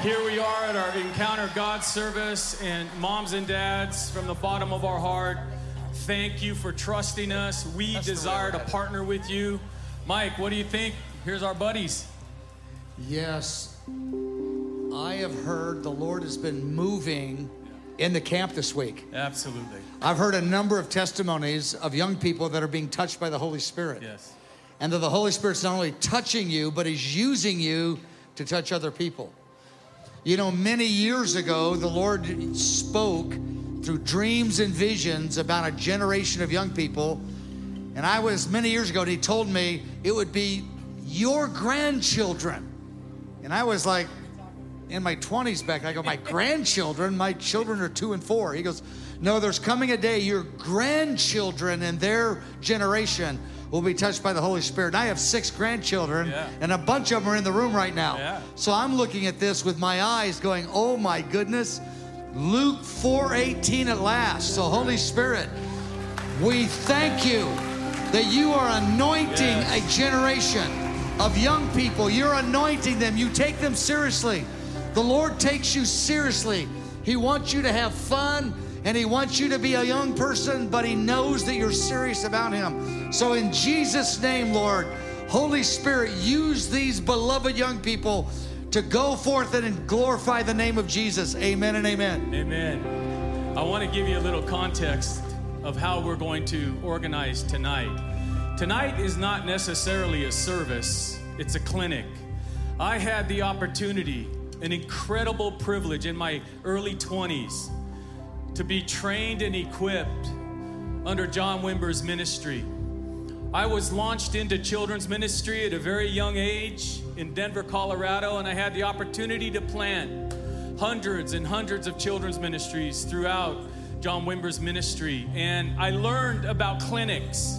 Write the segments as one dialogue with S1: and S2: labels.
S1: Here we are at our Encounter God service, and moms and dads, from the bottom of our heart, thank you for trusting us. We desire to partner with you. Mike, what do you think? Here's our buddies.
S2: Yes, I have heard the Lord has been moving in the camp this week.
S1: Absolutely.
S2: I've heard a number of testimonies of young people that are being touched by the Holy Spirit.
S1: Yes.
S2: And that the Holy Spirit's not only touching you, but He's using you to touch other people. You know, many years ago, the Lord spoke through dreams and visions about a generation of young people. And I was many years ago, and He told me it would be your grandchildren. And I was like, in my 20s back, I go, my grandchildren, my children are two and four. He goes, no, there's coming a day your grandchildren and their generation will be touched by the Holy Spirit. And I have six grandchildren,
S1: Yeah.
S2: and a bunch of them are in the room right now.
S1: Yeah.
S2: So I'm looking at this with my eyes going, oh my goodness, Luke 4:18 at last. So Holy Spirit, we thank you that you are anointing
S1: Yes.
S2: a generation of young people. You're anointing them. You take them seriously. The Lord takes you seriously. He wants you to have fun and He wants you to be a young person, but He knows that you're serious about Him. So, in Jesus' name, Lord, Holy Spirit, use these beloved young people to go forth and glorify the name of Jesus. Amen and amen.
S1: Amen. I want to give you a little context of how we're going to organize tonight. Tonight is not necessarily a service, it's a clinic. I had the opportunity, an incredible privilege in my early 20s to be trained and equipped under John Wimber's ministry. I was launched into children's ministry at a very young age in Denver, Colorado, and I had the opportunity to plant hundreds and hundreds of children's ministries throughout John Wimber's ministry. And I learned about clinics.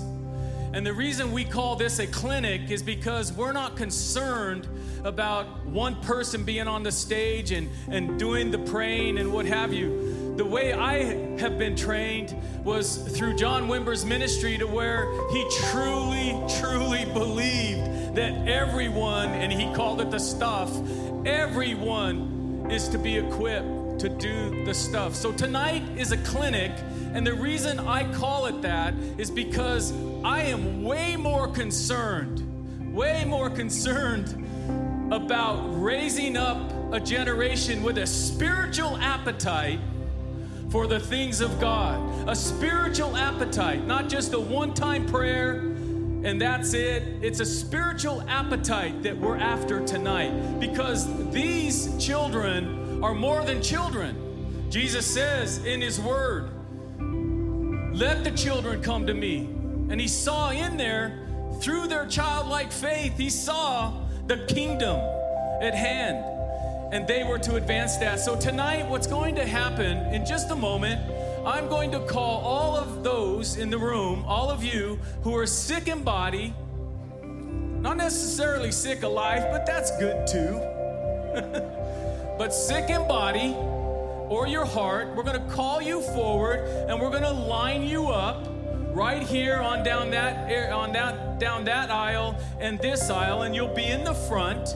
S1: And the reason we call this a clinic is because we're not concerned about one person being on the stage and, and doing the praying and what have you. The way I have been trained was through John Wimber's ministry to where he truly, truly believed that everyone, and he called it the stuff, everyone is to be equipped to do the stuff. So tonight is a clinic, and the reason I call it that is because I am way more concerned, way more concerned about raising up a generation with a spiritual appetite for the things of God. A spiritual appetite, not just a one time prayer and that's it. It's a spiritual appetite that we're after tonight because these children are more than children. Jesus says in His Word, Let the children come to me. And He saw in there, through their childlike faith, He saw the kingdom at hand and they were to advance that. So, tonight, what's going to happen in just a moment, I'm going to call all of those in the room, all of you who are sick in body, not necessarily sick of life, but that's good too. but sick in body or your heart, we're going to call you forward and we're going to line you up right here on down that er, on that down that aisle and this aisle and you'll be in the front.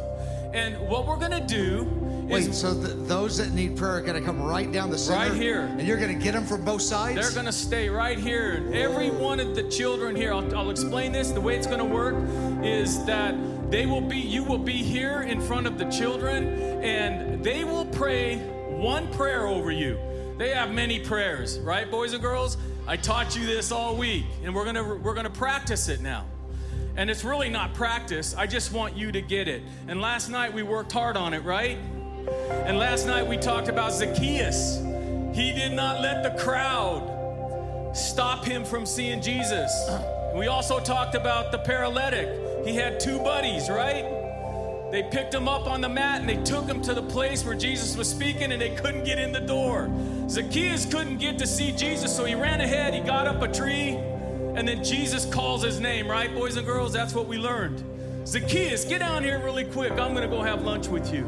S1: And what we're going to do is.
S2: Wait, so th- those that need prayer are going to come right down the center?
S1: Right here.
S2: And you're going to get them from both sides?
S1: They're going to stay right here. And every one of the children here, I'll, I'll explain this. The way it's going to work is that they will be, you will be here in front of the children, and they will pray one prayer over you. They have many prayers, right, boys and girls? I taught you this all week, and we're gonna we're gonna practice it now. And it's really not practice. I just want you to get it. And last night we worked hard on it, right? And last night we talked about Zacchaeus. He did not let the crowd stop him from seeing Jesus. We also talked about the paralytic. He had two buddies, right? They picked him up on the mat and they took him to the place where Jesus was speaking and they couldn't get in the door. Zacchaeus couldn't get to see Jesus, so he ran ahead, he got up a tree, and then Jesus calls his name, right, boys and girls? That's what we learned. Zacchaeus, get down here really quick. I'm going to go have lunch with you.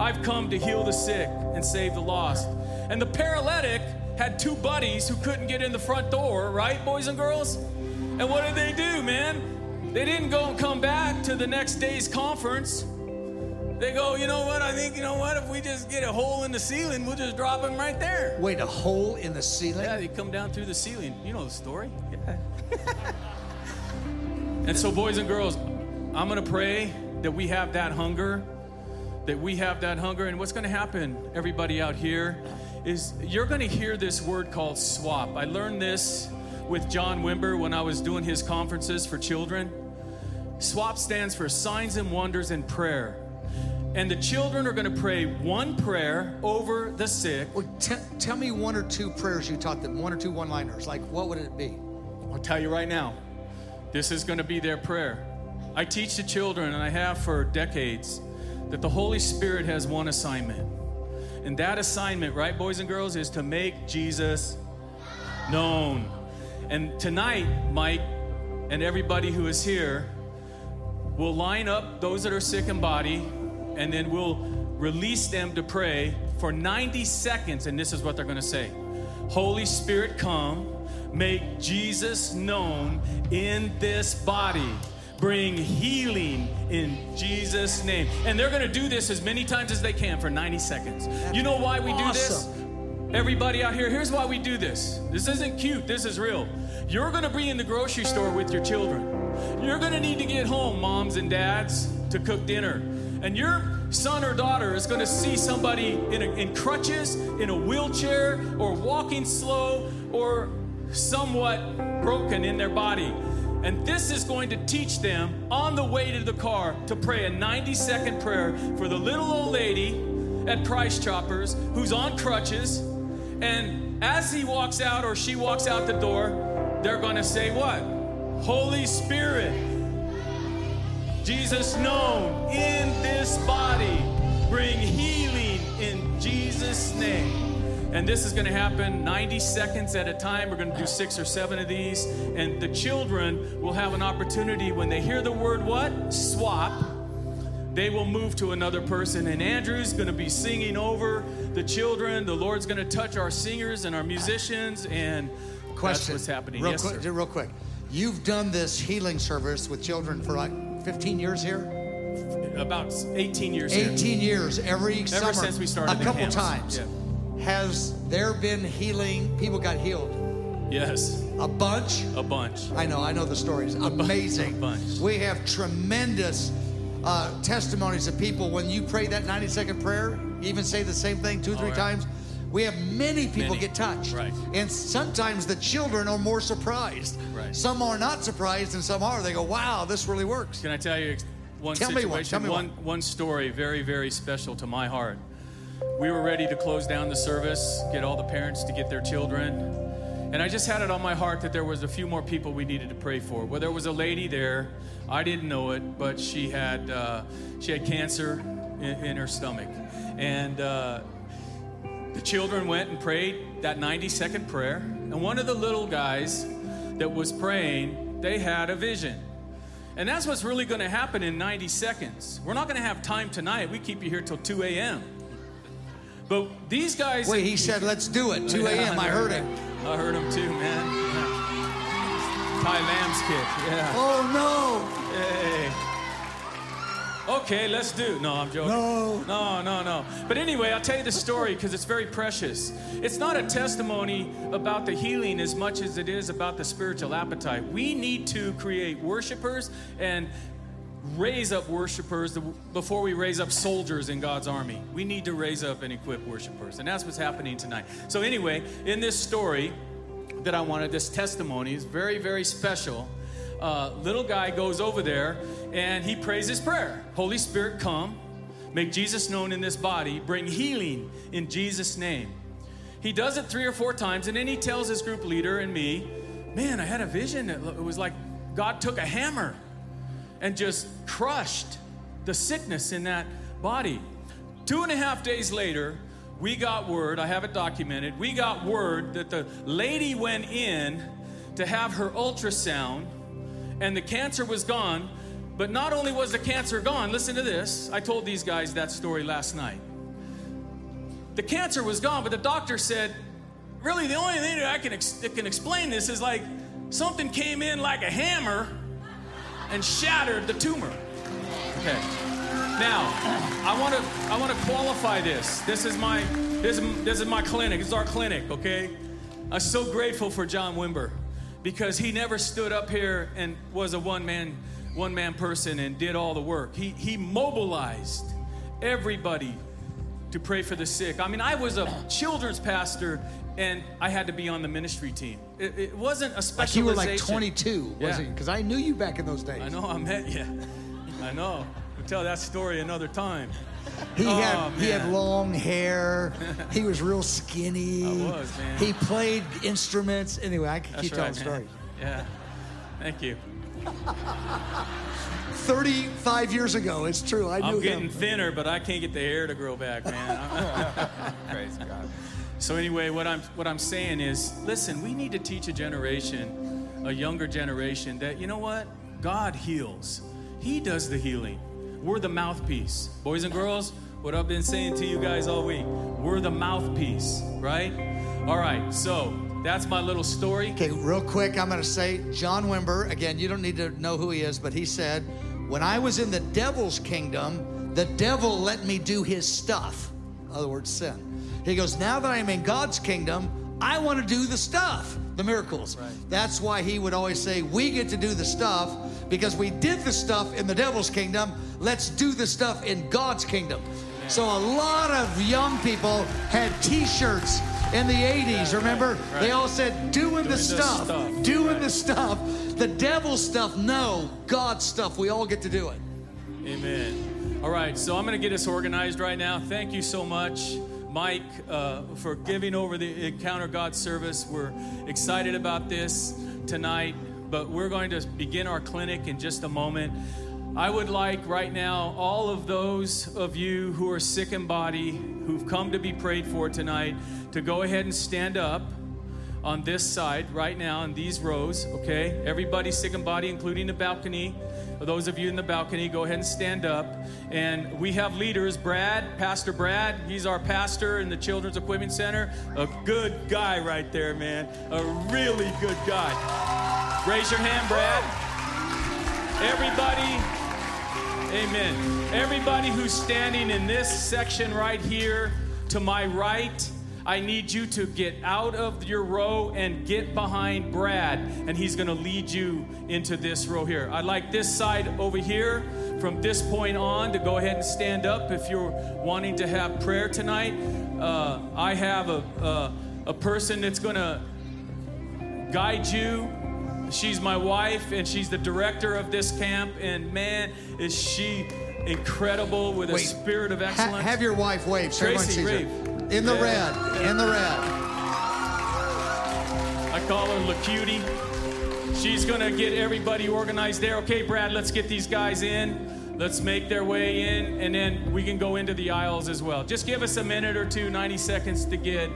S1: I've come to heal the sick and save the lost. And the paralytic had two buddies who couldn't get in the front door, right, boys and girls? And what did they do, man? They didn't go and come back to the next day's conference. They go, you know what? I think, you know what? If we just get a hole in the ceiling, we'll just drop him right there.
S2: Wait, a hole in the ceiling?
S1: Yeah, they come down through the ceiling. You know the story. Yeah. and so, boys and girls, I'm going to pray that we have that hunger, that we have that hunger. And what's going to happen, everybody out here, is you're going to hear this word called swap. I learned this with John Wimber when I was doing his conferences for children. SWAP stands for Signs and Wonders and Prayer. And the children are going to pray one prayer over the sick.
S2: Well, t- tell me one or two prayers you taught them, one or two one liners. Like, what would it be?
S1: I'll tell you right now, this is going to be their prayer. I teach the children, and I have for decades, that the Holy Spirit has one assignment. And that assignment, right, boys and girls, is to make Jesus known. And tonight, Mike and everybody who is here will line up those that are sick in body, and then we'll release them to pray for 90 seconds. And this is what they're going to say Holy Spirit, come, make Jesus known in this body bring healing in Jesus' name. And they're going to do this as many times as they can for 90 seconds. You know why we do this? Everybody out here, here's why we do this. This isn't cute, this is real. You're going to be in the grocery store with your children. You're going to need to get home, moms and dads, to cook dinner. And your son or daughter is going to see somebody in, a, in crutches, in a wheelchair, or walking slow, or somewhat broken in their body. And this is going to teach them on the way to the car to pray a 90 second prayer for the little old lady at Price Choppers who's on crutches. And as he walks out or she walks out the door, they're going to say, What? Holy Spirit, Jesus known in this body, bring healing in Jesus' name. And this is going to happen 90 seconds at a time. We're going to do six or seven of these. And the children will have an opportunity when they hear the word what? Swap. They will move to another person. And Andrew's going to be singing over the children. The Lord's going to touch our singers and our musicians. And
S2: Question.
S1: that's what's happening.
S2: Real
S1: yes,
S2: quick, real quick. You've done this healing service with children for like 15 years here?
S1: About 18 years here.
S2: 18 years every summer.
S1: since we started
S2: a couple
S1: camps.
S2: times.
S1: Yeah.
S2: Has there been healing? People got healed.
S1: Yes,
S2: A bunch.
S1: a bunch.
S2: I know. I know the stories. Amazing.
S1: a bunch.
S2: We have tremendous uh, testimonies of people when you pray that 90 second prayer, you even say the same thing two, three
S1: right.
S2: times. We have many people
S1: Many.
S2: get touched.
S1: Right.
S2: And sometimes the children are more surprised.
S1: Right.
S2: Some are not surprised and some are. They go, wow, this really works.
S1: Can I tell you one
S2: Tell me
S1: situation?
S2: one, tell me
S1: one,
S2: one.
S1: one story very, very special to my heart. We were ready to close down the service, get all the parents to get their children. And I just had it on my heart that there was a few more people we needed to pray for. Well, there was a lady there. I didn't know it, but she had uh, she had cancer in, in her stomach, and uh, the children went and prayed that 90 second prayer. And one of the little guys that was praying, they had a vision. And that's what's really going to happen in 90 seconds. We're not going to have time tonight. We keep you here till 2 a.m. But these guys.
S2: Wait, he said, let's do it. 2 a.m. I heard him.
S1: I heard him too, man. Yeah. Ty Lamb's kid. Yeah.
S2: Oh, no.
S1: Hey. Okay, let's do. No, I'm joking.
S2: No.
S1: No, no, no. But anyway, I'll tell you the story because it's very precious. It's not a testimony about the healing as much as it is about the spiritual appetite. We need to create worshipers and raise up worshipers before we raise up soldiers in God's army. We need to raise up and equip worshipers. And that's what's happening tonight. So, anyway, in this story that I wanted, this testimony is very, very special. Uh, little guy goes over there and he prays his prayer Holy Spirit, come, make Jesus known in this body, bring healing in Jesus' name. He does it three or four times, and then he tells his group leader and me, Man, I had a vision. It was like God took a hammer and just crushed the sickness in that body. Two and a half days later, we got word, I have it documented, we got word that the lady went in to have her ultrasound and the cancer was gone. But not only was the cancer gone, listen to this. I told these guys that story last night. The cancer was gone, but the doctor said, really, the only thing that I can, ex- that can explain this is like something came in like a hammer and shattered the tumor. Okay. Now, I want to I want to qualify this. This is my this is, this is my clinic. This is our clinic, okay? I'm so grateful for John Wimber because he never stood up here and was a one man one man person and did all the work. He he mobilized everybody to pray for the sick. I mean, I was a children's pastor and I had to be on the ministry team. It, it wasn't a
S2: Like you were like 22,
S1: Yeah.
S2: wasn't Because I knew you back in those days.
S1: I know I met you. I know. Tell that story another time.
S2: He
S1: Oh,
S2: had he had
S1: oh,
S2: long hair. he was real skinny.
S1: I was, man.
S2: He played instruments. Anyway, I could
S1: That's
S2: keep
S1: right,
S2: telling
S1: man.
S2: stories.
S1: Yeah. Thank you.
S2: 35 years ago, it's true. I knew
S1: I'm getting
S2: him.
S1: thinner, but I can't get the hair to grow back, man.
S3: Praise God.
S1: so anyway, what I'm what I'm saying is, listen, we need to teach a generation, a younger generation, that you know what? God heals. He does the healing. We're the mouthpiece. Boys and girls, what I've been saying to you guys all week, we're the mouthpiece, right? All right, so that's my little story.
S2: Okay, real quick, I'm going to say John Wimber. Again, you don't need to know who he is, but he said, When I was in the devil's kingdom, the devil let me do his stuff. In other words, sin. He goes, Now that I'm in God's kingdom, I want to do the stuff, the miracles. That's why he would always say, We get to do the stuff because we did the stuff in the devil's kingdom. Let's do the stuff in God's kingdom. So a lot of young people had t shirts in the 80s, remember?
S1: right.
S2: They all said, Doing, the,
S1: the
S2: stuff,
S1: stuff,
S2: doing
S1: right.
S2: the stuff. The devil stuff, no. God stuff, we all get to do it.
S1: Amen. All right, so I'm going to get us organized right now. Thank you so much, Mike, uh, for giving over the Encounter God service. We're excited about this tonight, but we're going to begin our clinic in just a moment. I would like right now all of those of you who are sick in body, who've come to be prayed for tonight, to go ahead and stand up on this side right now in these rows, okay? Everybody sick in body, including the balcony. Those of you in the balcony, go ahead and stand up. And we have leaders Brad, Pastor Brad, he's our pastor in the Children's Equipment Center. A good guy right there, man. A really good guy. Raise your hand, Brad. Everybody, amen. Everybody who's standing in this section right here to my right, I need you to get out of your row and get behind Brad, and he's gonna lead you into this row here. I'd like this side over here from this point on to go ahead and stand up if you're wanting to have prayer tonight. Uh, I have a, a, a person that's gonna guide you. She's my wife, and she's the director of this camp. And man, is she incredible with a spirit of
S2: Ha-
S1: excellence.
S2: have your wife wave so
S1: Tracy, wave.
S2: In the
S1: Yeah.
S2: red, in the red.
S1: I call her La Cutie. She's gonna get everybody organized there. Okay, Brad, let's get these guys in. Let's make their way in, and then we can go into the aisles as well. Just give us a minute or two, 90 seconds to get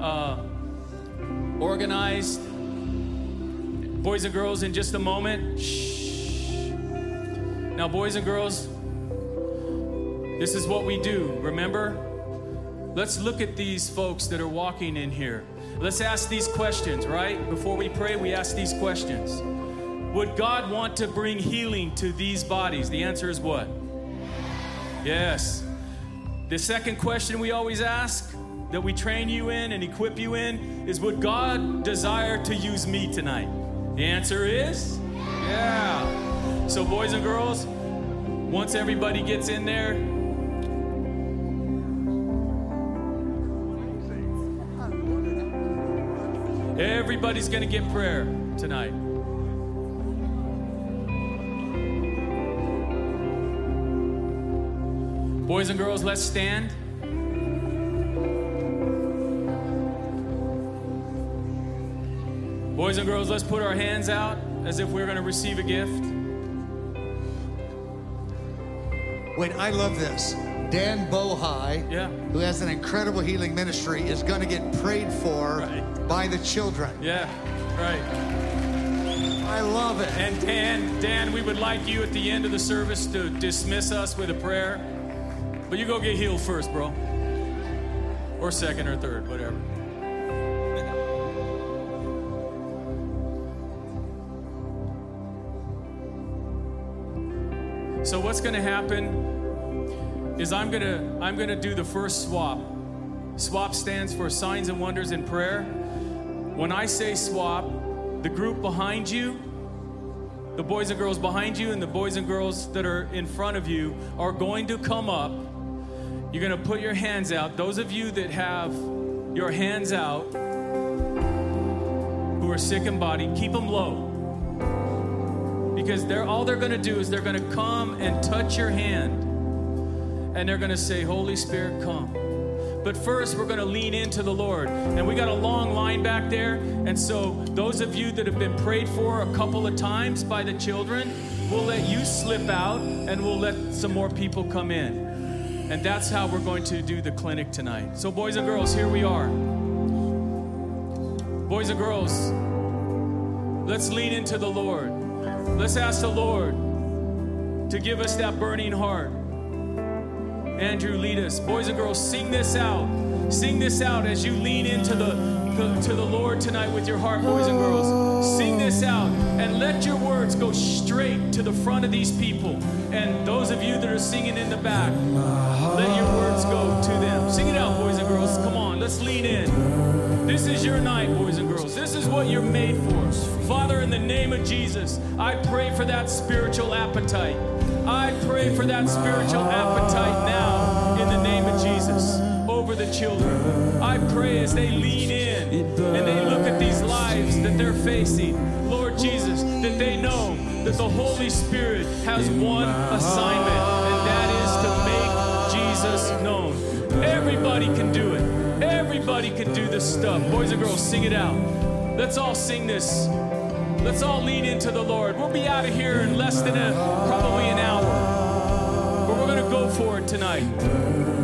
S1: uh, organized. Boys and girls, in just a moment. Shh. Now, boys and girls, this is what we do, remember? Let's look at these folks that are walking in here. Let's ask these questions, right? Before we pray, we ask these questions. Would God want to bring healing to these bodies? The answer is what? Yes. The second question we always ask that we train you in and equip you in is Would God desire to use me tonight? The answer is yeah. So, boys and girls, once everybody gets in there, Everybody's going to get prayer tonight. Boys and girls, let's stand. Boys and girls, let's put our hands out as if we're going to receive a gift.
S2: Wait, I love this. Dan Bohi,
S1: Yeah.
S2: who has an incredible healing ministry, is going to get prayed for
S1: Right.
S2: by the children.
S1: Yeah, right.
S2: I love it.
S1: And Dan, Dan, we would like you at the end of the service to dismiss us with a prayer. But you go get healed first, bro. Or second or third, whatever. So what's going to happen
S3: is I'm gonna I'm gonna do the first swap. Swap stands for signs and wonders in prayer. When I say swap, the group behind you, the boys and girls behind you, and the boys and girls that are in front of you are going to come up. You're gonna put your hands out. Those of you that have your hands out, who are sick in body, keep them low. Because they're all they're gonna do is they're gonna come and touch your hand. And they're gonna say, Holy Spirit, come. But first, we're going to lean into the Lord. And we got a long line back there. And so, those of you that have been prayed for a couple of times by the children, we'll let you slip out and we'll let some more people come in. And that's how we're going to do the clinic tonight. So, boys and girls, here we are. Boys and girls, let's lean into the Lord. Let's ask the Lord to give us that burning heart. Andrew, lead us. Boys and girls, sing this out. Sing this out as you lean into the, the, to the Lord tonight with your heart, boys and girls. Sing this out and let your words go straight to the front of these people. And those of you that are singing in the back, let your words go to them. Sing it out, boys and girls. Come on, let's lean in. This is your night, boys and girls. This is what you're made for. Father, in the name of Jesus, I pray for that spiritual appetite. I pray for that spiritual appetite now in the name of Jesus over the children. I pray as they lean in and they look at these lives that they're facing, Lord Jesus, that they know that the Holy Spirit has one assignment, and that is to make Jesus known. Everybody can do it. Everybody can do this stuff. Boys and girls, sing it out. Let's all sing this. Let's all lean into the Lord. We'll be out of here in less than a probably an hour. But we're gonna go for it tonight.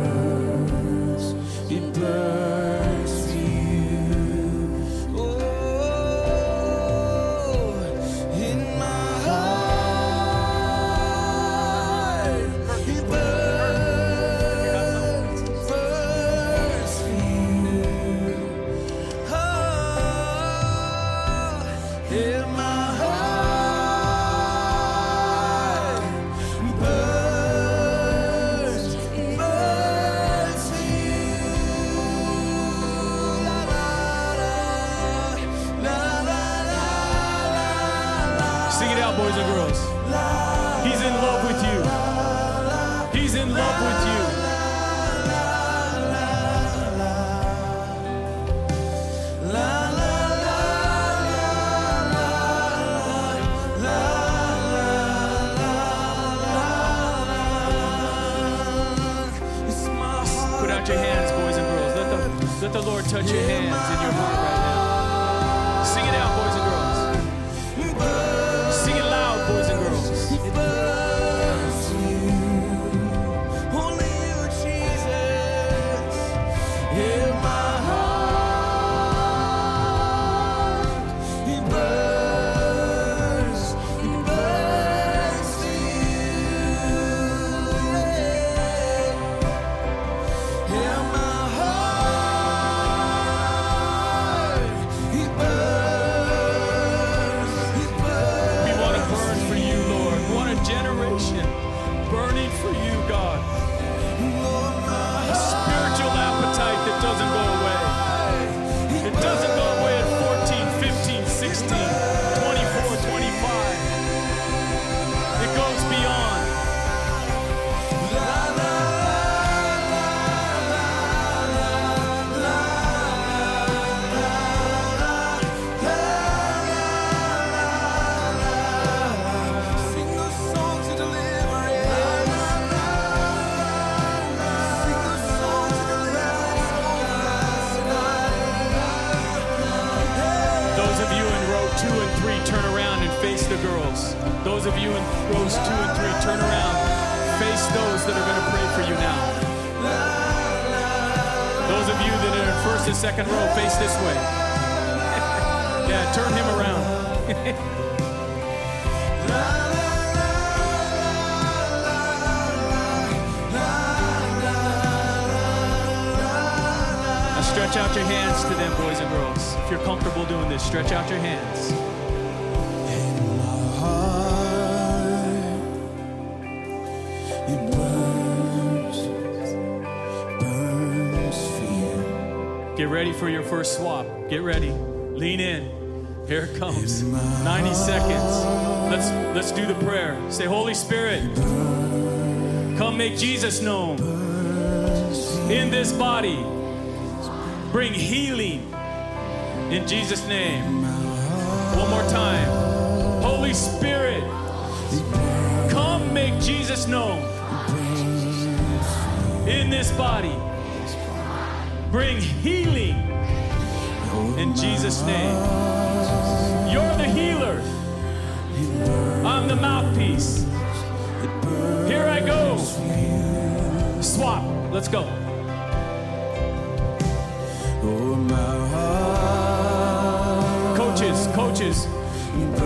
S3: Let the Lord touch your hands and your heart right now. Sing it out, turn around, face those that are going to pray for you now. Those of you that are in first and second row, face this way. yeah, turn him around. Stretch out your hands to them, boys and girls. If you're comfortable doing this, stretch out your hands.
S1: Ready for your first swap. Get ready. Lean in. Here it comes. 90 seconds. Let's let's do the prayer. Say, Holy Spirit, come make Jesus known in this body. Bring healing in Jesus' name. One more time. Holy Spirit, come make Jesus known in this body. Bring healing in Jesus' name. You're the healer. I'm the mouthpiece. Here I go. Swap. Let's go. Coaches, coaches,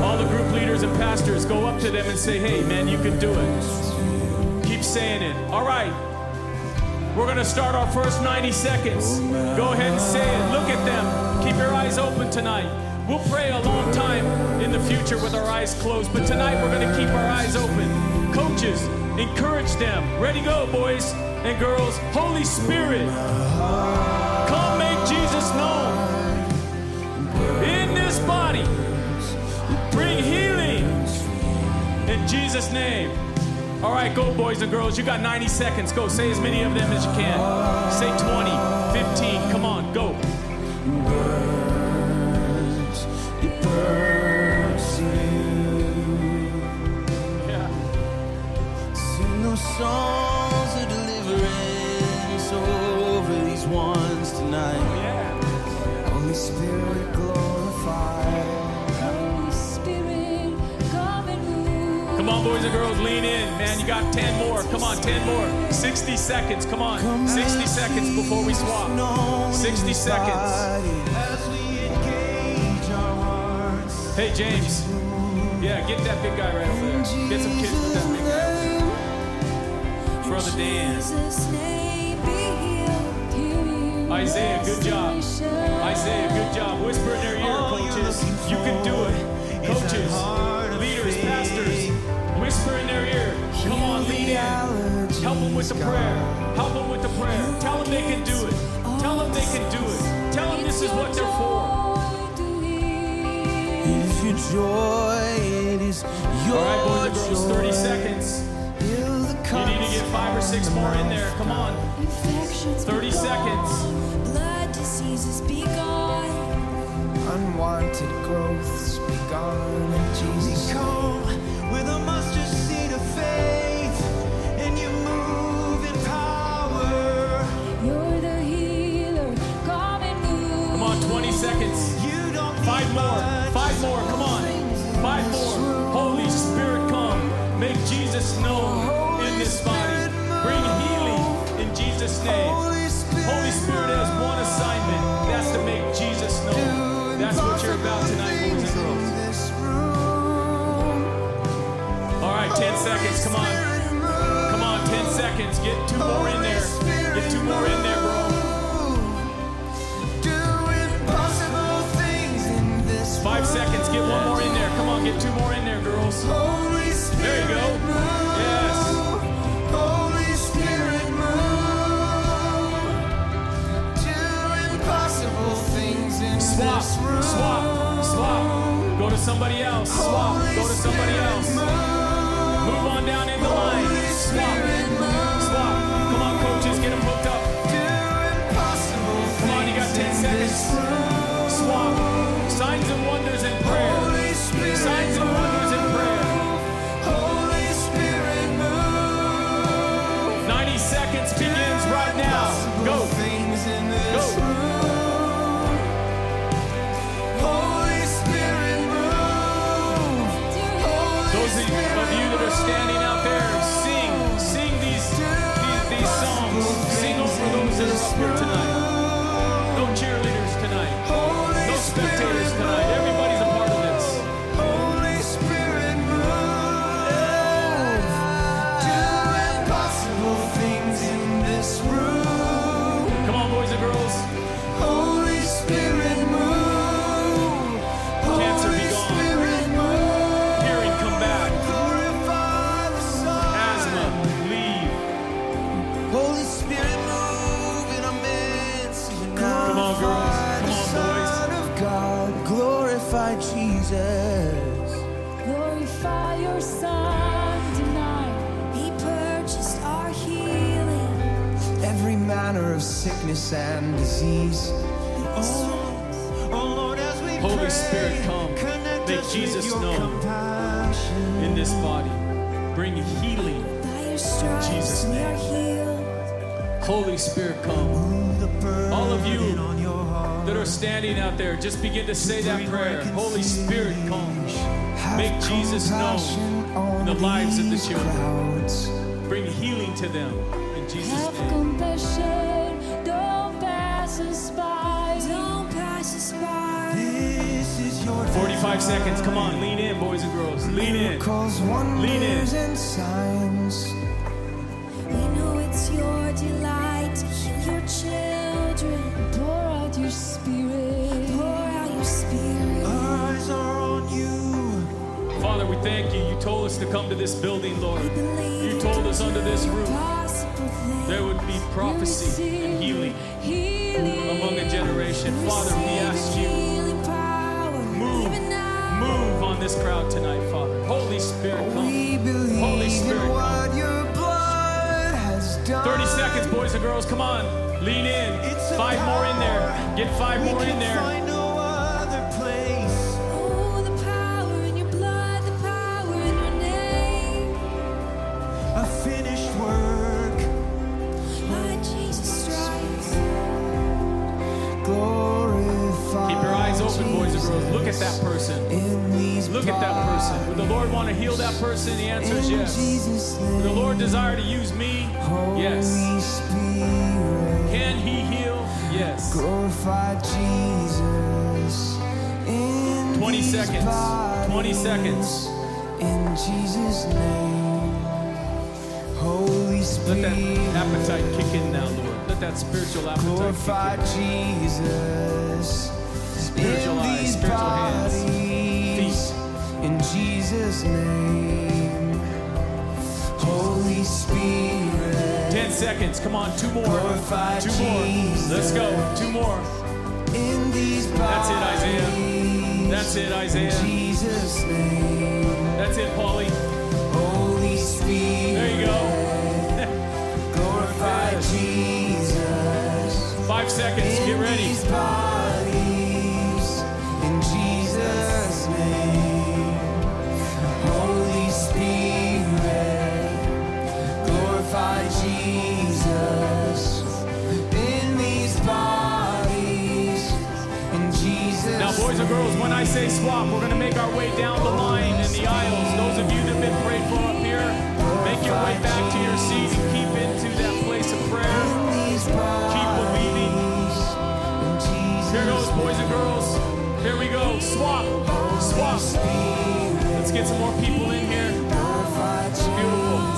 S1: all the group leaders and pastors, go up to them and say, hey, man, you can do it. Keep saying it. All right. We're going to start our first 90 seconds. Go ahead and say it. Look at them. Keep your eyes open tonight. We'll pray a long time in the future with our eyes closed, but tonight we're going to keep our eyes open. Coaches, encourage them. Ready, go, boys and girls. Holy Spirit, come make Jesus known in this body. Bring healing in Jesus' name. All right, go, boys and girls. You got 90 seconds. Go, say as many of them as you can. Say 20, 15. Come on, go.
S3: It burns
S1: Yeah.
S3: Sing songs
S1: boys and girls, lean in. Man, you got 10 more. Come on, 10 more. 60 seconds. Come on. 60 seconds before we swap. 60 seconds.
S3: As we engage our hearts.
S1: Hey, James. Yeah, get that big guy right over there. Get some kids with that big guy. Brother Dan.
S4: Jesus' name be healed. Hear
S1: Isaiah, good job.
S4: restoration.
S1: Isaiah, good job. Whisper in their ear, coaches. You can do it. Coaches, Come on, lean in. Help them with the prayer. Help them with the prayer. Tell them they can do it. Tell them they can do it. Tell them this is what they're for.
S3: It is your joy, it is your
S1: All right, boys and girls, 30 seconds. You need to get five or six more in there. Come on. 30 seconds.
S4: Blood diseases be gone.
S3: Unwanted growths be gone in Jesus.
S5: With a mustard seed of faith,
S1: 10 seconds. Come on. Come on, 10 seconds. Get two more in there. Get two more in there, bro.
S3: Do impossible things in this
S1: Five seconds. Get one more in there. Come on, get two more in there, girls.
S3: Holy Spirit,
S1: There you go. Yes.
S3: Holy Spirit, move. Do impossible things in
S1: Swap,
S3: this room.
S1: swap, swap. Go to somebody else. Swap. Go to somebody else. Move on down in the line. Swap. Swap. Come on, coaches, get them hooked up.
S3: Do impossible
S1: Come on, you got 10 seconds. Here tonight.
S3: Holy Spirit,
S1: come. Make Jesus known in this body. Bring healing.
S4: Stripes
S1: Jesus' name. Holy Spirit, come. All of you that are standing out there, just begin to say that prayer. Holy Spirit, come. Make Jesus known in the lives of the children. Bring healing to them in Jesus' name.
S5: Your
S1: 45 seconds. Come on, lean in, boys and girls. Lean in.
S3: Miracles, wonders,
S1: in.
S3: and signs.
S4: We know it's your delight to heal your children. Pour out your spirit. Pour out your spirit.
S5: eyes are on you.
S1: Father, we thank you. You told us to come to this building, Lord. You told us under this roof there would be prophecy and healing.
S4: Healing.
S1: among a generation. Father, we ask you, this crowd tonight, Father. Holy Spirit, come.
S3: We believe
S1: Holy Spirit, come.
S3: your blood has done.
S1: 30 seconds, boys and girls. Come on. Lean in. Five more in there. Get five more in there. Heal that person? The answer is yes. Would the. Lord desire to use me? Yes. Can he heal? Yes.
S3: Glorify Jesus. In
S1: 20 seconds. 20 seconds.
S3: In Jesus' name. Holy
S1: Let that appetite kick in now, Lord. Let that spiritual appetite
S3: Glorify
S1: kick in.
S3: Jesus.
S1: Spiritual eyes,
S3: these
S1: spiritual hands,
S3: bodies. In Jesus' name.
S1: 10 seconds. Come on, two more.
S3: Glorify
S1: Two more.
S3: Jesus.
S1: Let's go. Two more.
S3: In these.
S1: That's it, Isaiah. That's it, Isaiah.
S3: Jesus' name.
S1: That's it, Paulie.
S3: Holy Spirit.
S1: There you go.
S3: Glorify Jesus.
S1: Five seconds. Get ready. Girls, when I say swap, we're to make our way down the line in the aisles. Those of you that have been prayed for up here, make your way back to your seat and keep into that place of prayer. Keep believing. Here goes, boys and girls. Here we go. Swap. Swap. Let's get some more people in here. Beautiful.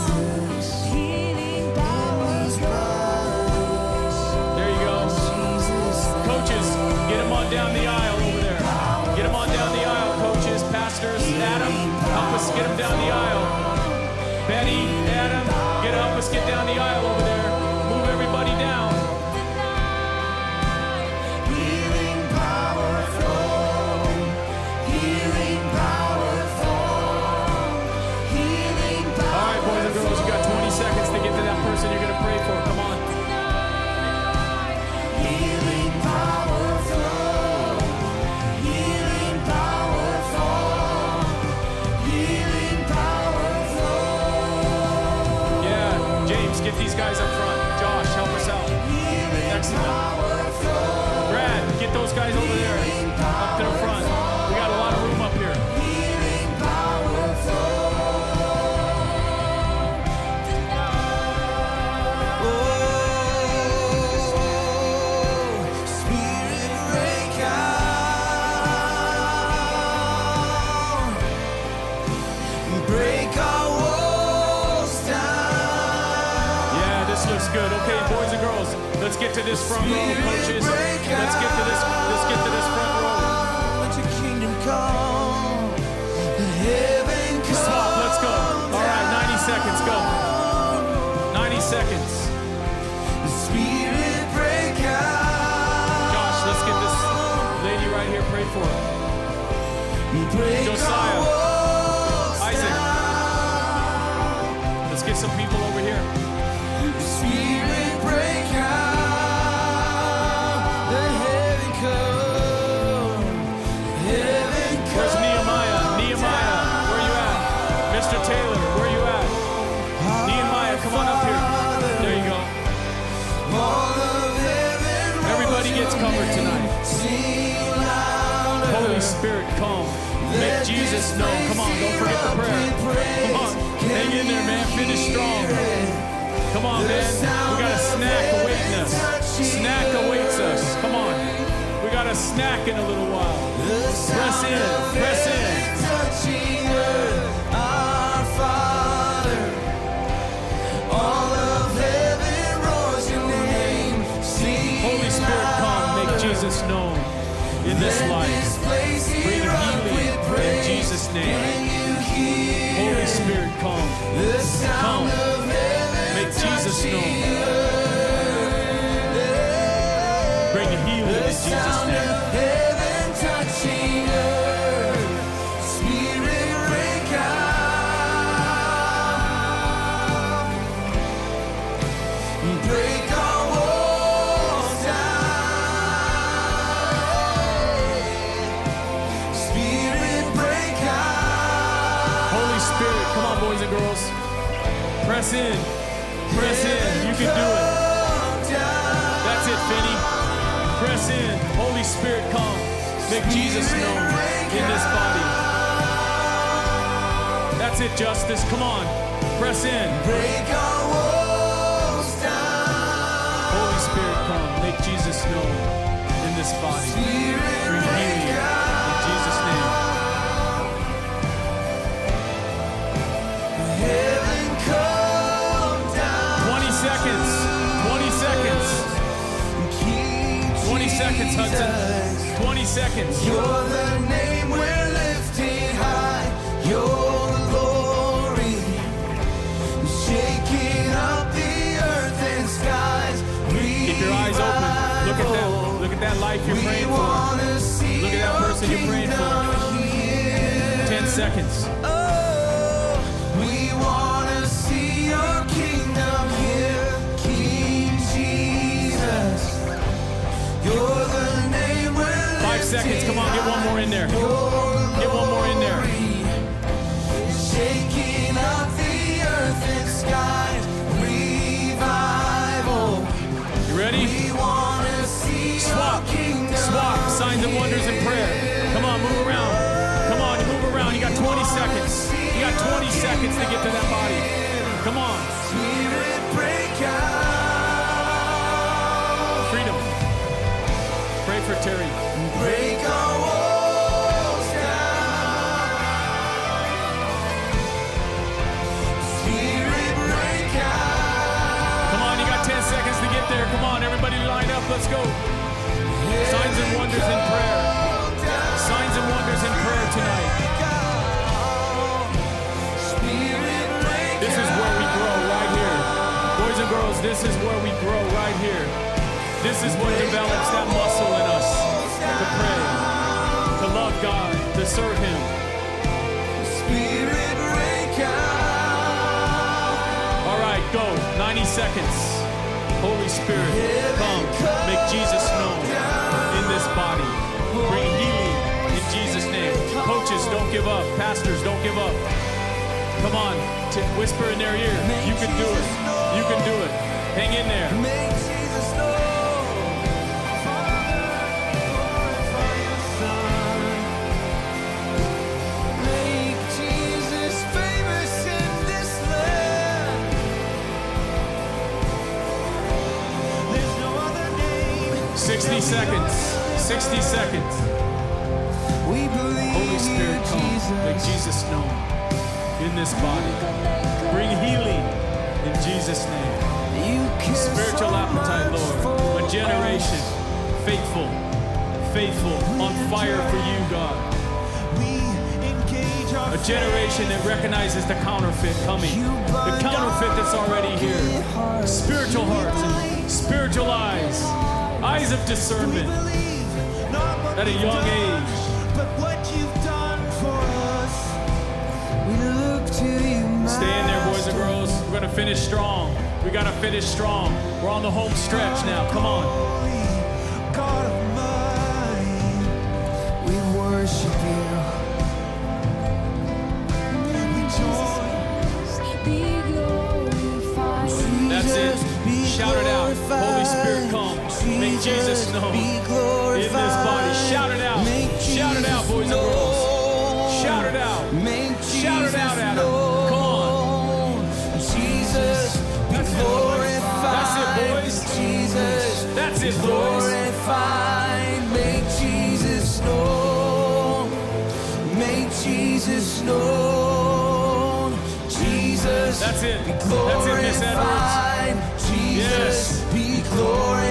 S1: Us get them down the aisle. Betty, Adam, get help us get down the aisle guys up front. Press in. Press in. You can do it. That's it, Finney. Press in. Holy Spirit, come. Make Jesus known in this body. That's it, Justice. Come on. Press in.
S3: Break our walls down.
S1: Holy Spirit, come. Make Jesus known in this body. Seconds, Hudson. 20 seconds.
S3: You're the name we're lifting high. Your glory shaking up the earth and skies.
S1: Keep your eyes open. Look at that. Look at that life you're praying for. Look at that person you're praying for.
S3: kingdom here.
S1: 10 seconds.
S3: Oh,
S1: seconds. Come on, get one more in there. Get one more in there.
S3: Shaking up the earth and skies, revival.
S1: You ready?
S3: We wanna see
S1: Swap. Swap. Signs and wonders in prayer. Come on, move around. Come on, move around. You got 20 seconds. You got 20 seconds to get to that body. Come on.
S3: Spirit break out.
S1: Freedom. Pray for Terry. Let's go. Signs and wonders in prayer. Signs and wonders in prayer tonight. This is where we grow right here. Boys and girls, this is where we grow right here. This is what develops that muscle in us to pray, to love God, to serve Him. All right, go. 90 seconds. Holy Spirit, come. Make Jesus known in this body. Bring healing in Jesus' name. Coaches, don't give up. Pastors, don't give up. Come on, whisper in their ear. You can do it. You can do it. Hang in there. Seconds. 60 seconds.
S3: We believe
S1: Holy Spirit, come.
S3: Jesus.
S1: Make Jesus known in this body. Bring healing in Jesus' name. Spiritual appetite, Lord. A generation faithful, faithful, on fire for you, God.
S3: We engage our
S1: A generation that recognizes the counterfeit coming, the counterfeit that's already here. Spiritual hearts and spiritual eyes, eyes of discernment at a young
S3: done,
S1: age.
S3: to
S1: Stay in there, boys and girls. We're gonna finish strong. We gotta finish strong. We're on the home stretch now. Come on.
S3: God of mine. We worship
S1: Jesus known
S3: be
S1: in this body. Shout it out.
S3: Make
S1: Shout it out, boys and girls. Shout it out.
S3: Make
S1: Shout it out,
S3: Jesus
S1: Adam. Come on.
S3: Jesus be
S1: That's it.
S3: glorified.
S1: That's it, boys.
S3: Jesus
S1: That's it, boys.
S3: glorified. Make Jesus known. Make Jesus known. Jesus
S1: That's it. That's it, Miss Edwards.
S3: Jesus
S1: Yes.
S3: be glorified.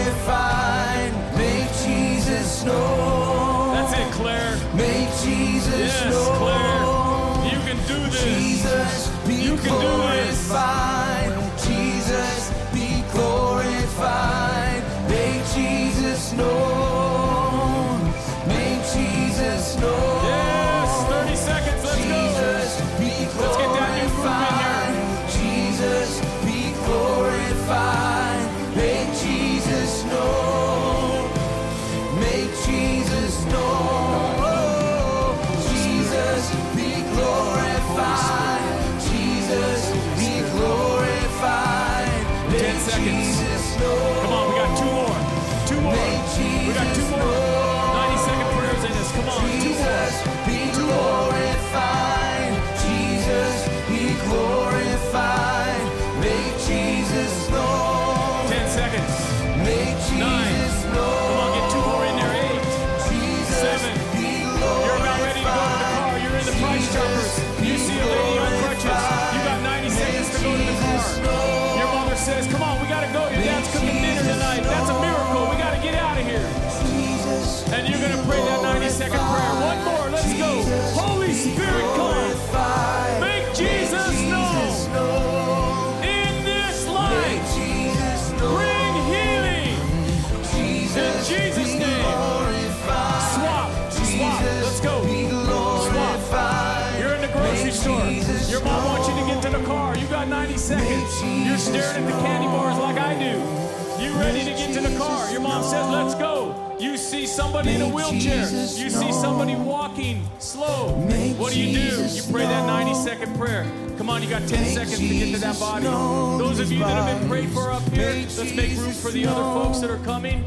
S1: The car. You got 90 seconds. You're staring at the candy bars like I do. You ready to get to the car. Your mom says, let's go. You see somebody in a wheelchair. You see somebody walking slow. What do you do? You pray that 90 second prayer. Come on, you got 10 seconds to get to that body. Those of you that have been prayed for up here, let's make room for the other folks that are coming.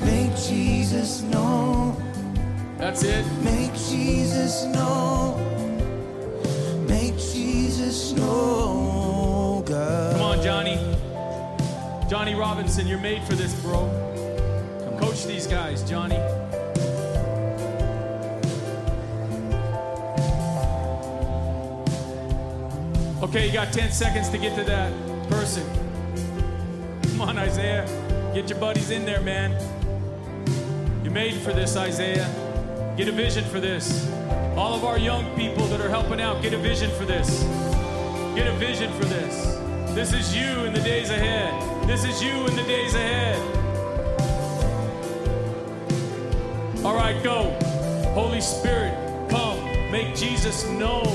S3: Make Jesus know.
S1: That's it.
S3: Make Jesus known. Make Jesus God.
S1: Come on, Johnny. Johnny Robinson, you're made for this, bro. Coach these guys, Johnny. Okay, you got 10 seconds to get to that person. Come on, Isaiah. Get your buddies in there, man. You're made for this, Isaiah. Get a vision for this. All of our young people that are helping out, get a vision for this. Get a vision for this. This is you in the days ahead. This is you in the days ahead. All right, go. Holy Spirit, come. Make Jesus known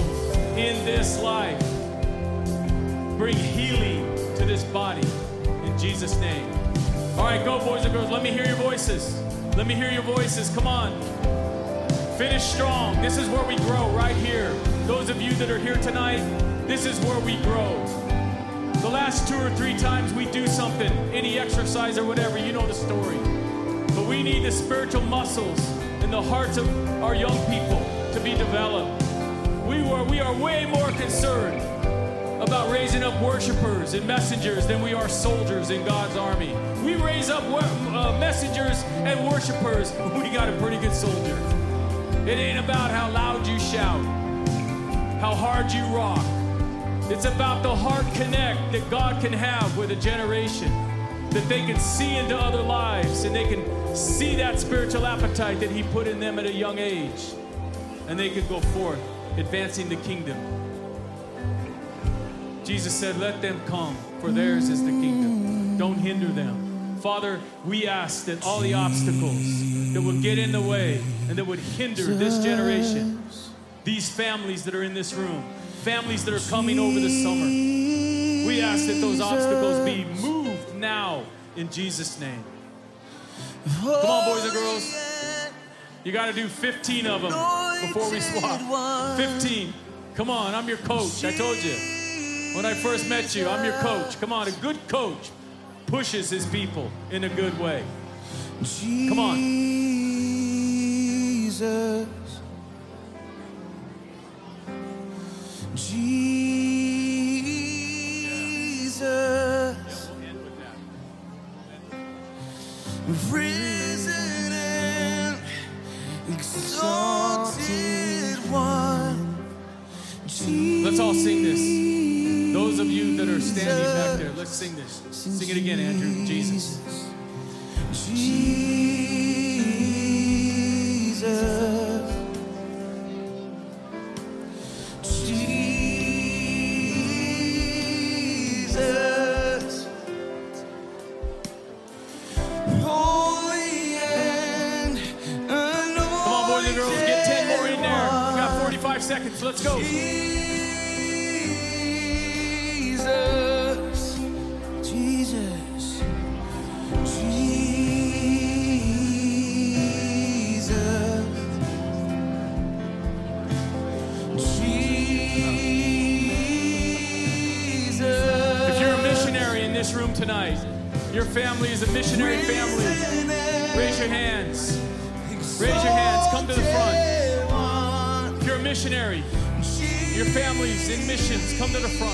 S1: in this life. Bring healing to this body in Jesus' name. All right, go, boys and girls. Let me hear your voices. Let me hear your voices. Come on. Finish strong. This is where we grow, right here. Those of you that are here tonight, this is where we grow. The last two or three times we do something, any exercise or whatever, you know the story. But we need the spiritual muscles in the hearts of our young people to be developed. We, were, we are way more concerned about raising up worshipers and messengers than we are soldiers in God's army. We raise up uh, messengers and worshipers, we got a pretty good soldier. It ain't about how loud you shout, how hard you rock. It's about the heart connect that God can have with a generation, that they can see into other lives and they can see that spiritual appetite that He put in them at a young age, and they can go forth advancing the kingdom. Jesus said, Let them come, for theirs is the kingdom. Don't hinder them. Father, we ask that all the obstacles that would get in the way and that would hinder this generation, these families that are in this room, families that are coming over the summer. We ask that those obstacles be moved now in Jesus' name. Come on, boys and girls. You got to do 15 of them before we swap. 15. Come on, I'm your coach. I told you. When I first met you, I'm your coach. Come on, a good coach pushes his people in a good way.
S3: Come on.
S1: Jesus. Jesus, risen and exalted one.
S3: Jesus, Let's all sing this. Those of you that are standing back there, let's sing this. Sing it again, Andrew. family is a missionary family. Raise your hands. Raise your hands. Come to the front. If you're a missionary, your family's in missions. Come to the front.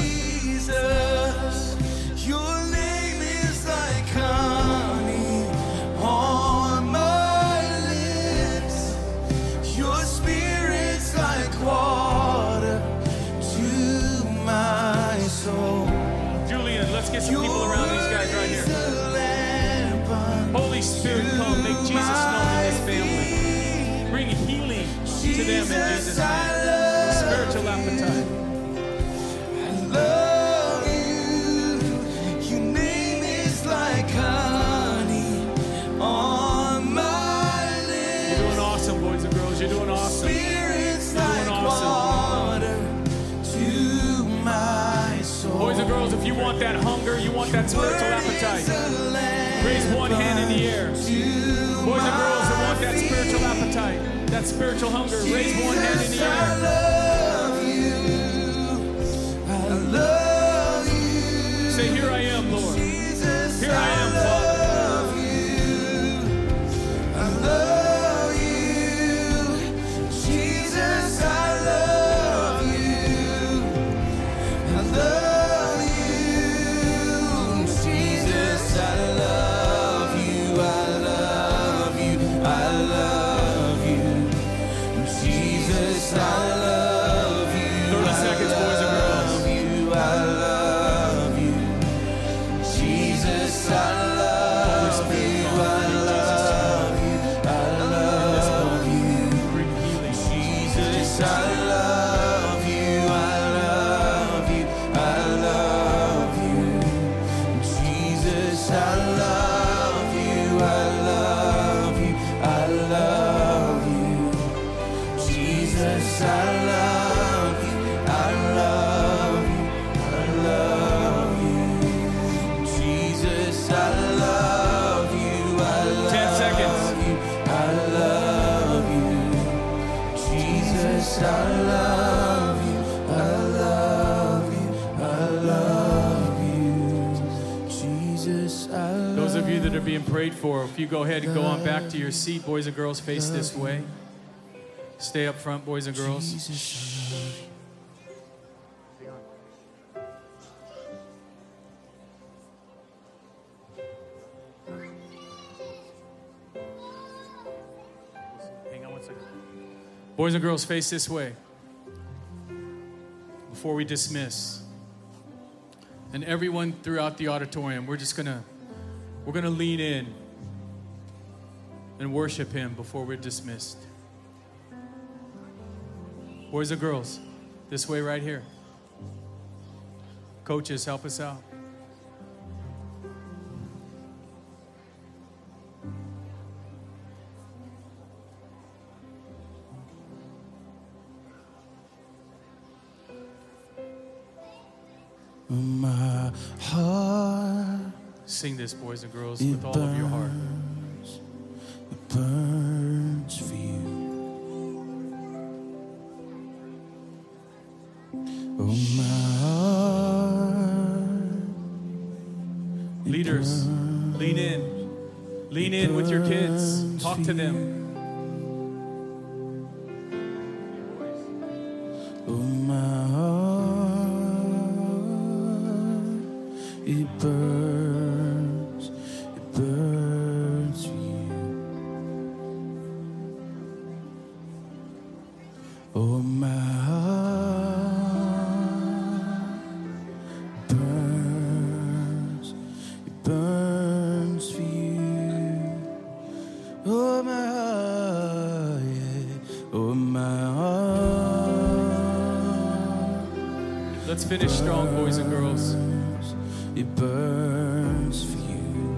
S3: that spiritual hunger. Raise one hand in the air.
S1: you
S3: go ahead and go on back to your seat, boys and girls, face this way. Stay up front, boys and girls.
S1: Jesus.
S3: Boys and girls, face this way before we dismiss. And everyone throughout the auditorium, we're just gonna we're gonna lean in and worship Him before we're dismissed. Boys and girls, this way right here. Coaches, help us out.
S1: My heart.
S3: Sing this, boys and girls, with all of your heart. Finish strong, boys and girls.
S1: It burns for you.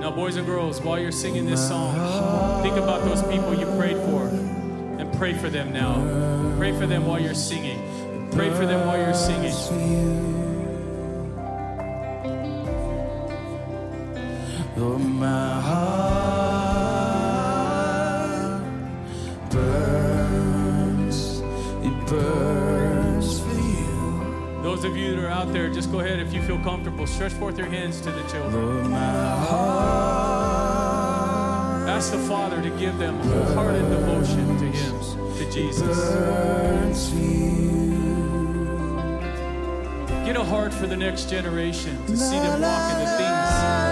S3: Now, boys and girls, while you're singing this song, think about those people you prayed for and pray for them now. Pray for them while you're singing. Pray for them while you're singing. Just go ahead if you feel comfortable. Stretch forth your hands to the children. Ask the Father to give them wholehearted devotion to Him, to Jesus.
S1: burns for you.
S3: Get a heart for the next generation to see them walk in the things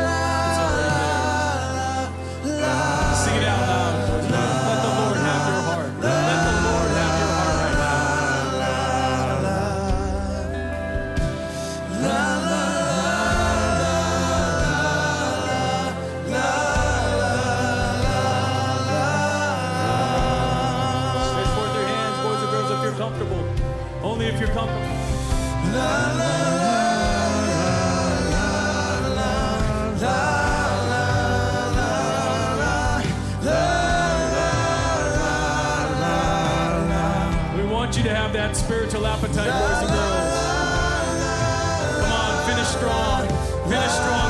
S3: if you're comfortable. We want you to have that spiritual appetite, boys and girls. Come on, finish strong. Finish strong.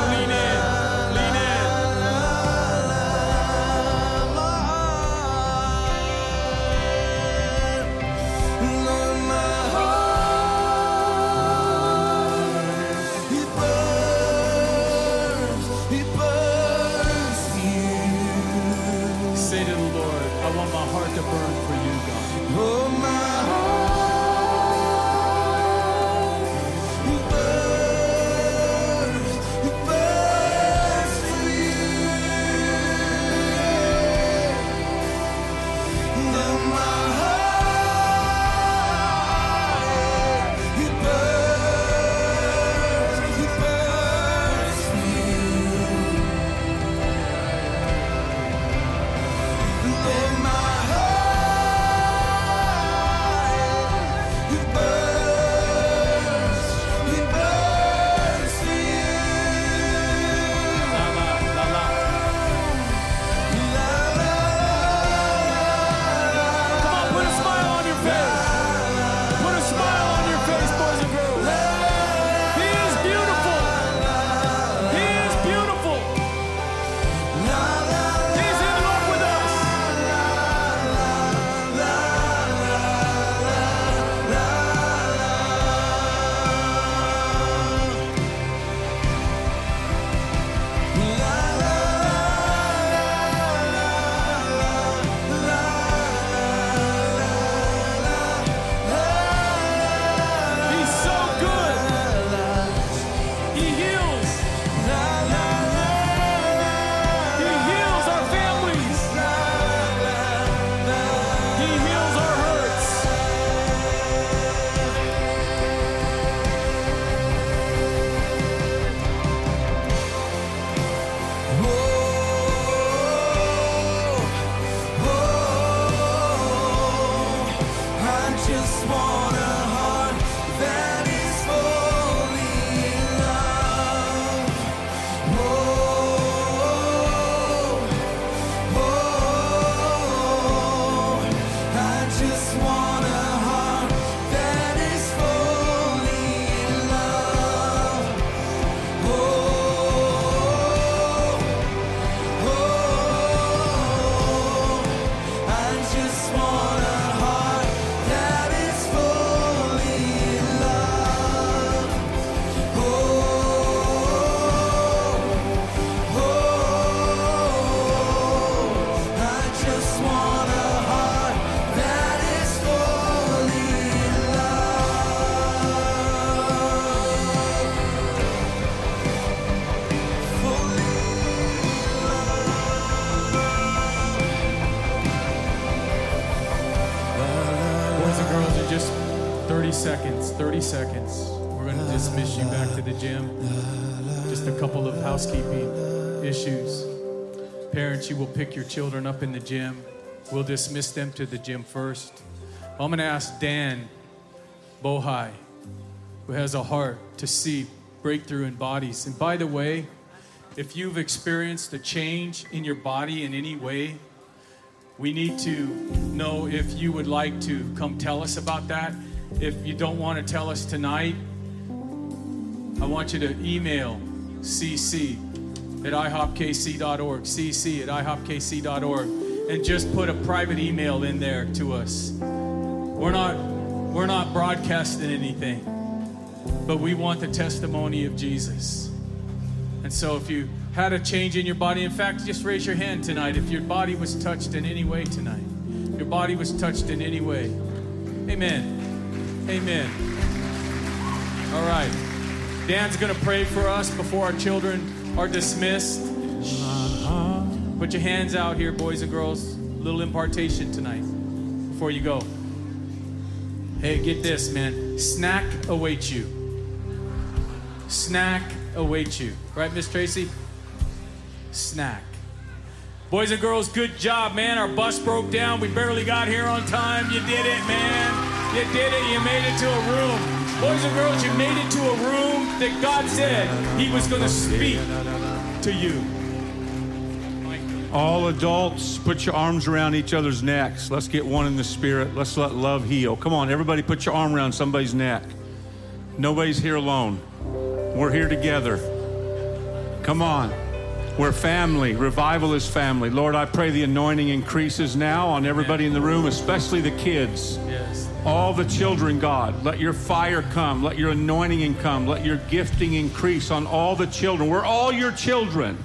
S1: Housekeeping issues. Parents, you will pick your children up in the gym. We'll dismiss them to the gym first. I'm going to ask Dan Bohi, who has a heart to see breakthrough in bodies. And by the way, if you've experienced a change in your body in any way, we need to know if you would like to come tell us about that. If you don't want to tell us tonight, I want you to email cc at ihopkc.org, cc at ihopkc.org, and just put a private email in there to us. We're not, we're not broadcasting anything, but we want the testimony of Jesus. And so if you had a change in your body, in fact, just raise your hand tonight if your body was touched in any way tonight. Your body was touched in any way. Amen. Amen. All right. Dan's going to pray for us before our children are dismissed. Put your hands out here, boys and girls. A little impartation tonight before you go. Hey, get this, man. Snack awaits you. Snack awaits you. Right, Miss Tracy? Snack. Boys and girls, good job, man. Our bus broke down. We barely got here on time. You did it, man. You did it. You made it to a room. Boys and girls, you made it to a room that God said He was going to speak to you.
S6: All adults, put your arms around each other's necks. Let's get one in the spirit. Let's let love heal. Come on, everybody, put your arm around somebody's neck. Nobody's here alone. We're here together. Come on. We're family. Revival is family. Lord, I pray the anointing increases now on everybody in the room, especially the kids.
S1: Yes.
S6: All the children, God, let your fire come, let your anointing come, let your gifting increase on all the children. We're all your children.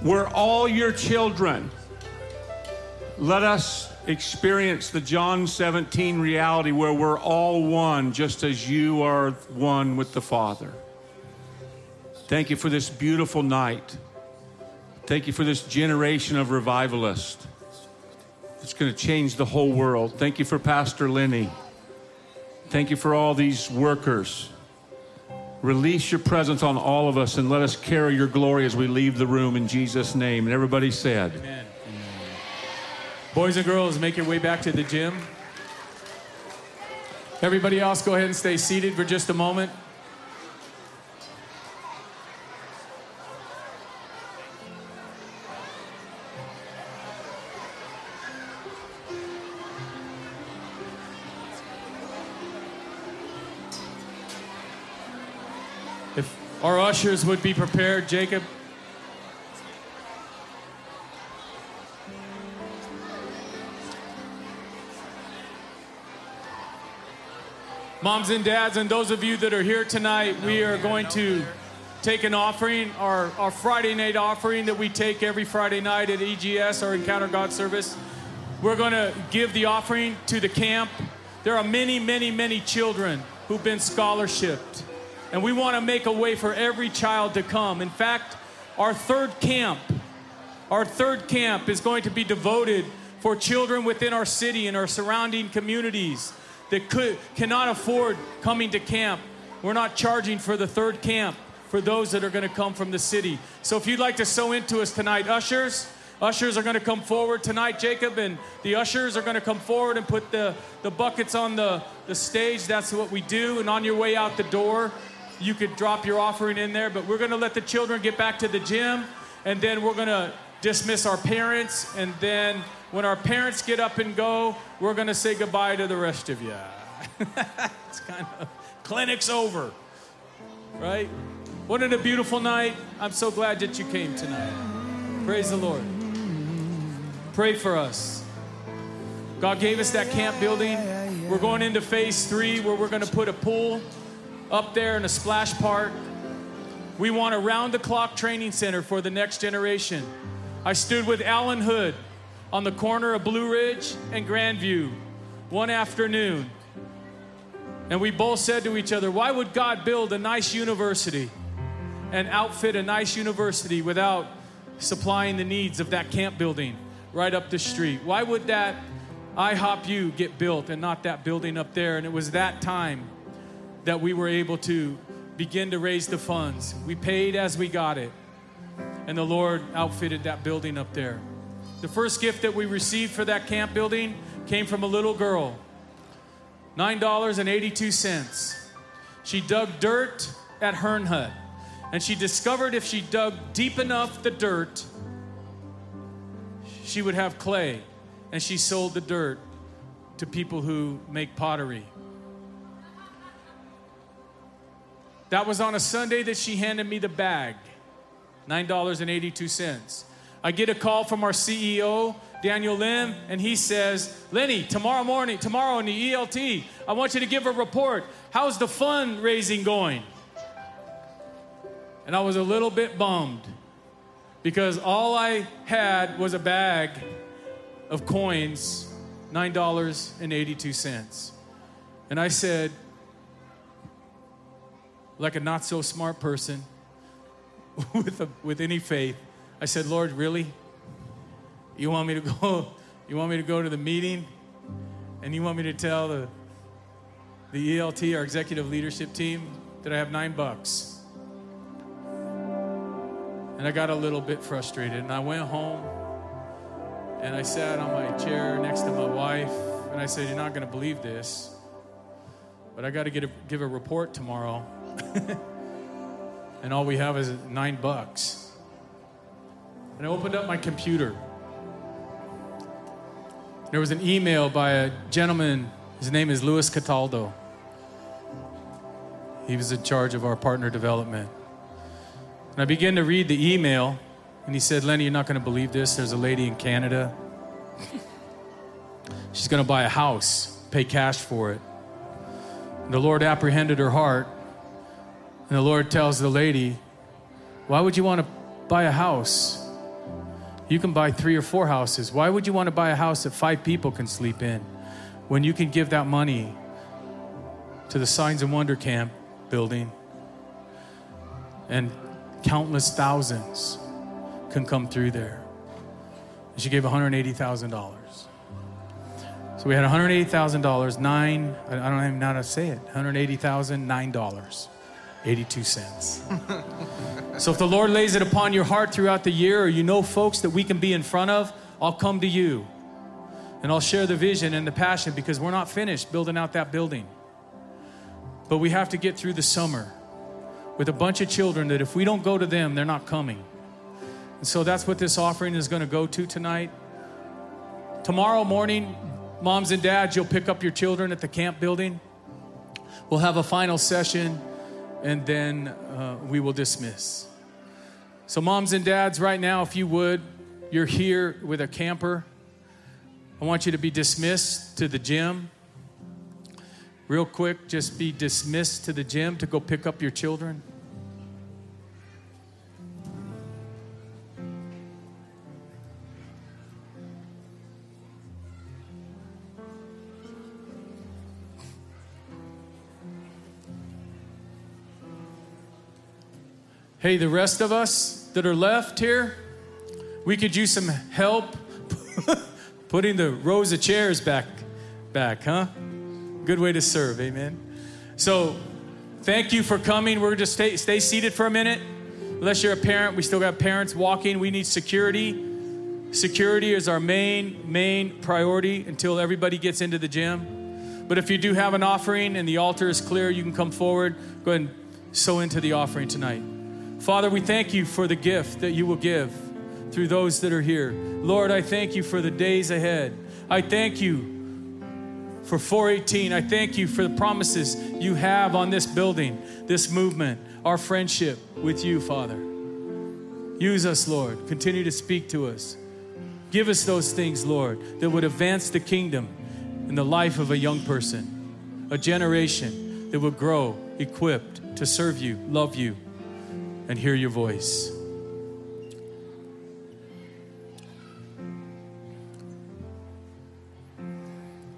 S6: We're all your children. Let us experience the John 17 reality where we're all one, just as you are one with the Father. Thank you for this beautiful night. Thank you for this generation of revivalists. It's going to change the whole world. Thank you for Pastor Lenny. Thank you for all these workers. Release your presence on all of us and let us carry your glory as we leave the room in Jesus' name. And everybody said,
S1: Amen. Boys and girls, make your way back to the gym. Everybody else, go ahead and stay seated for just a moment. Our ushers would be prepared, Jacob. Moms and dads, and those of you that are here tonight, we are going to take an offering, our, our Friday night offering that we take every Friday night at EGS, our Encounter God service. We're going to give the offering to the camp. There are many, many, many children who've been scholarshiped, and we want to make a way for every child to come. In fact, our third camp, our third camp is going to be devoted for children within our city and our surrounding communities that could, cannot afford coming to camp. We're not charging for the third camp for those that are going to come from the city. So if you'd like to sow into us tonight, ushers, ushers are going to come forward tonight, Jacob, and the ushers are going to come forward and put the, the buckets on the, the stage. That's what we do. And on your way out the door, you could drop your offering in there. But we're going to let the children get back to the gym, and then we're going to dismiss our parents, and then when our parents get up and go, we're going to say goodbye to the rest of you. it's kind of clinic's over, right? It a beautiful night? I'm so glad that you came tonight. Praise the Lord. Pray for us. God gave us that camp building. We're going into phase three where we're going to put a pool up there in a splash park. We want a round the clock training center for the next generation. I stood with Allen Hood on the corner of Blue Ridge and Grandview one afternoon. And we both said to each other, Why would God build a nice university and outfit a nice university without supplying the needs of that camp building right up the street? Why would that IHOP U get built and not that building up there. And it was that time that we were able to begin to raise the funds. We paid as we got it. And the Lord outfitted that building up there. The first gift that we received for that camp building came from a little girl $9.82. She dug dirt at Herrnhut, and she discovered if she dug deep enough the dirt, she would have clay, and she sold the dirt to people who make pottery. That was on a Sunday that she handed me the bag, $9.82. I get a call from our CEO, Daniel Lim, and he says, Lenny, tomorrow morning, tomorrow in the ELT, I want you to give a report. How's the fundraising going? And I was a little bit bummed because all I had was a bag of coins, $9.82. And I said, like a not so smart person with, a, with any faith, I said, Lord, really? You want me to go? You want me to go to the meeting? And you want me to tell the, the ELT, our executive leadership team, that I have nine bucks? And I got a little bit frustrated. And I went home and I sat on my chair next to my wife. And I said, You're not going to believe this, but I got to get a, give a report tomorrow. and all we have is nine bucks. And I opened up my computer. There was an email by a gentleman, his name is Luis Cataldo. He was in charge of our partner development. And I began to read the email, and he said, Lenny, you're not going to believe this. There's a lady in Canada. She's going to buy a house, pay cash for it. And the Lord apprehended her heart, and the Lord tells the lady, Why would you want to buy a house? You can buy three or four houses. Why would you want to buy a house that five people can sleep in when you can give that money to the Signs and Wonder Camp building and countless thousands can come through there? And she gave $180,000. So we had $180,000, nine, I don't even know how to say it, $180,000, nine dollars. 82 cents. so if the Lord lays it upon your heart throughout the year, or you know folks that we can be in front of, I'll come to you and I'll share the vision and the passion because we're not finished building out that building. But we have to get through the summer with a bunch of children that if we don't go to them, they're not coming. And so that's what this offering is going to go to tonight. Tomorrow morning, moms and dads, you'll pick up your children at the camp building. We'll have a final session and then uh, we will dismiss. So, moms and dads, right now, if you would, you're here with a camper. I want you to be dismissed to the gym. Real quick, just be dismissed to the gym to go pick up your children. Hey, the rest of us that are left here, we could use some help putting the rows of chairs back, back, huh? Good way to serve, amen. So, thank you for coming. We're just stay, stay seated for a minute. Unless you're a parent, we still got parents walking. We need security. Security is our main, main priority until everybody gets into the gym. But if you do have an offering and the altar is clear, you can come forward. Go ahead and sow into the offering tonight. Father, we thank you for the gift that you will give through those that are here. Lord, I thank you for the days ahead. I thank you for 418. I thank you for the promises you have on this building, this movement, our friendship with you, Father. Use us, Lord. Continue to speak to us. Give us those things, Lord, that would advance the kingdom in the life of a young person, a generation that would grow equipped to serve you, love you, and hear your voice.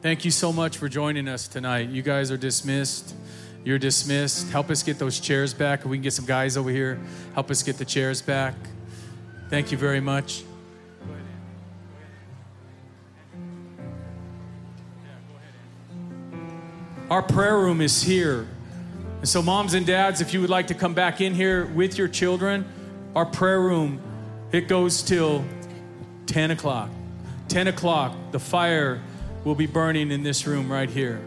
S1: Thank you so much for joining us tonight. You guys are dismissed. You're dismissed. Help us get those chairs back. We can get some guys over here. Help us get the chairs back. Thank you very much. Our prayer room is here. And so, moms and dads, if you would like to come back in here with your children, our prayer room, it goes till 10 o'clock. 10 o'clock, the fire will be burning in this room right here.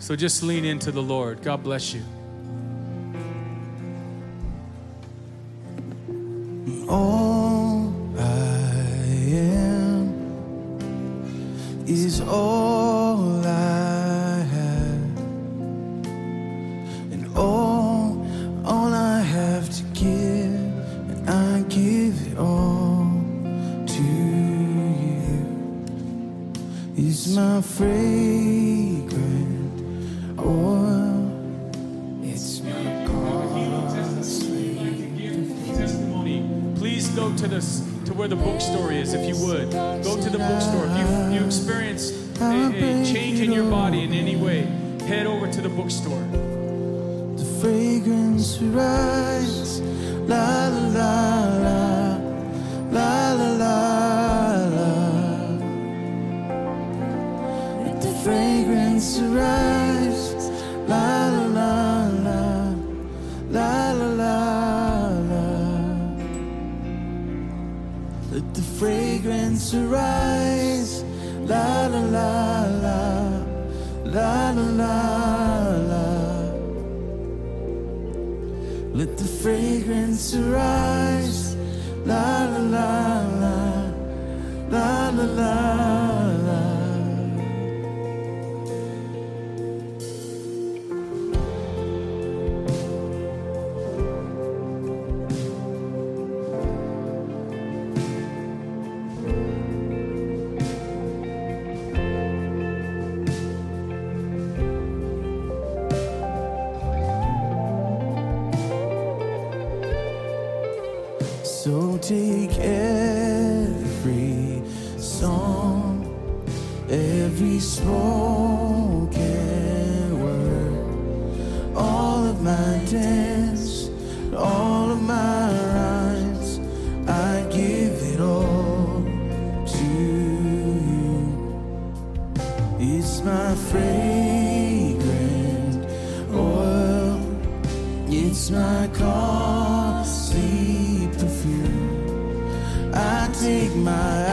S1: So just lean into the Lord. God bless you.
S3: Oh. every spoken word, all of my dance, all of my rhymes, I give it all to you. It's my fragrant oil, it's my costly perfume. I take my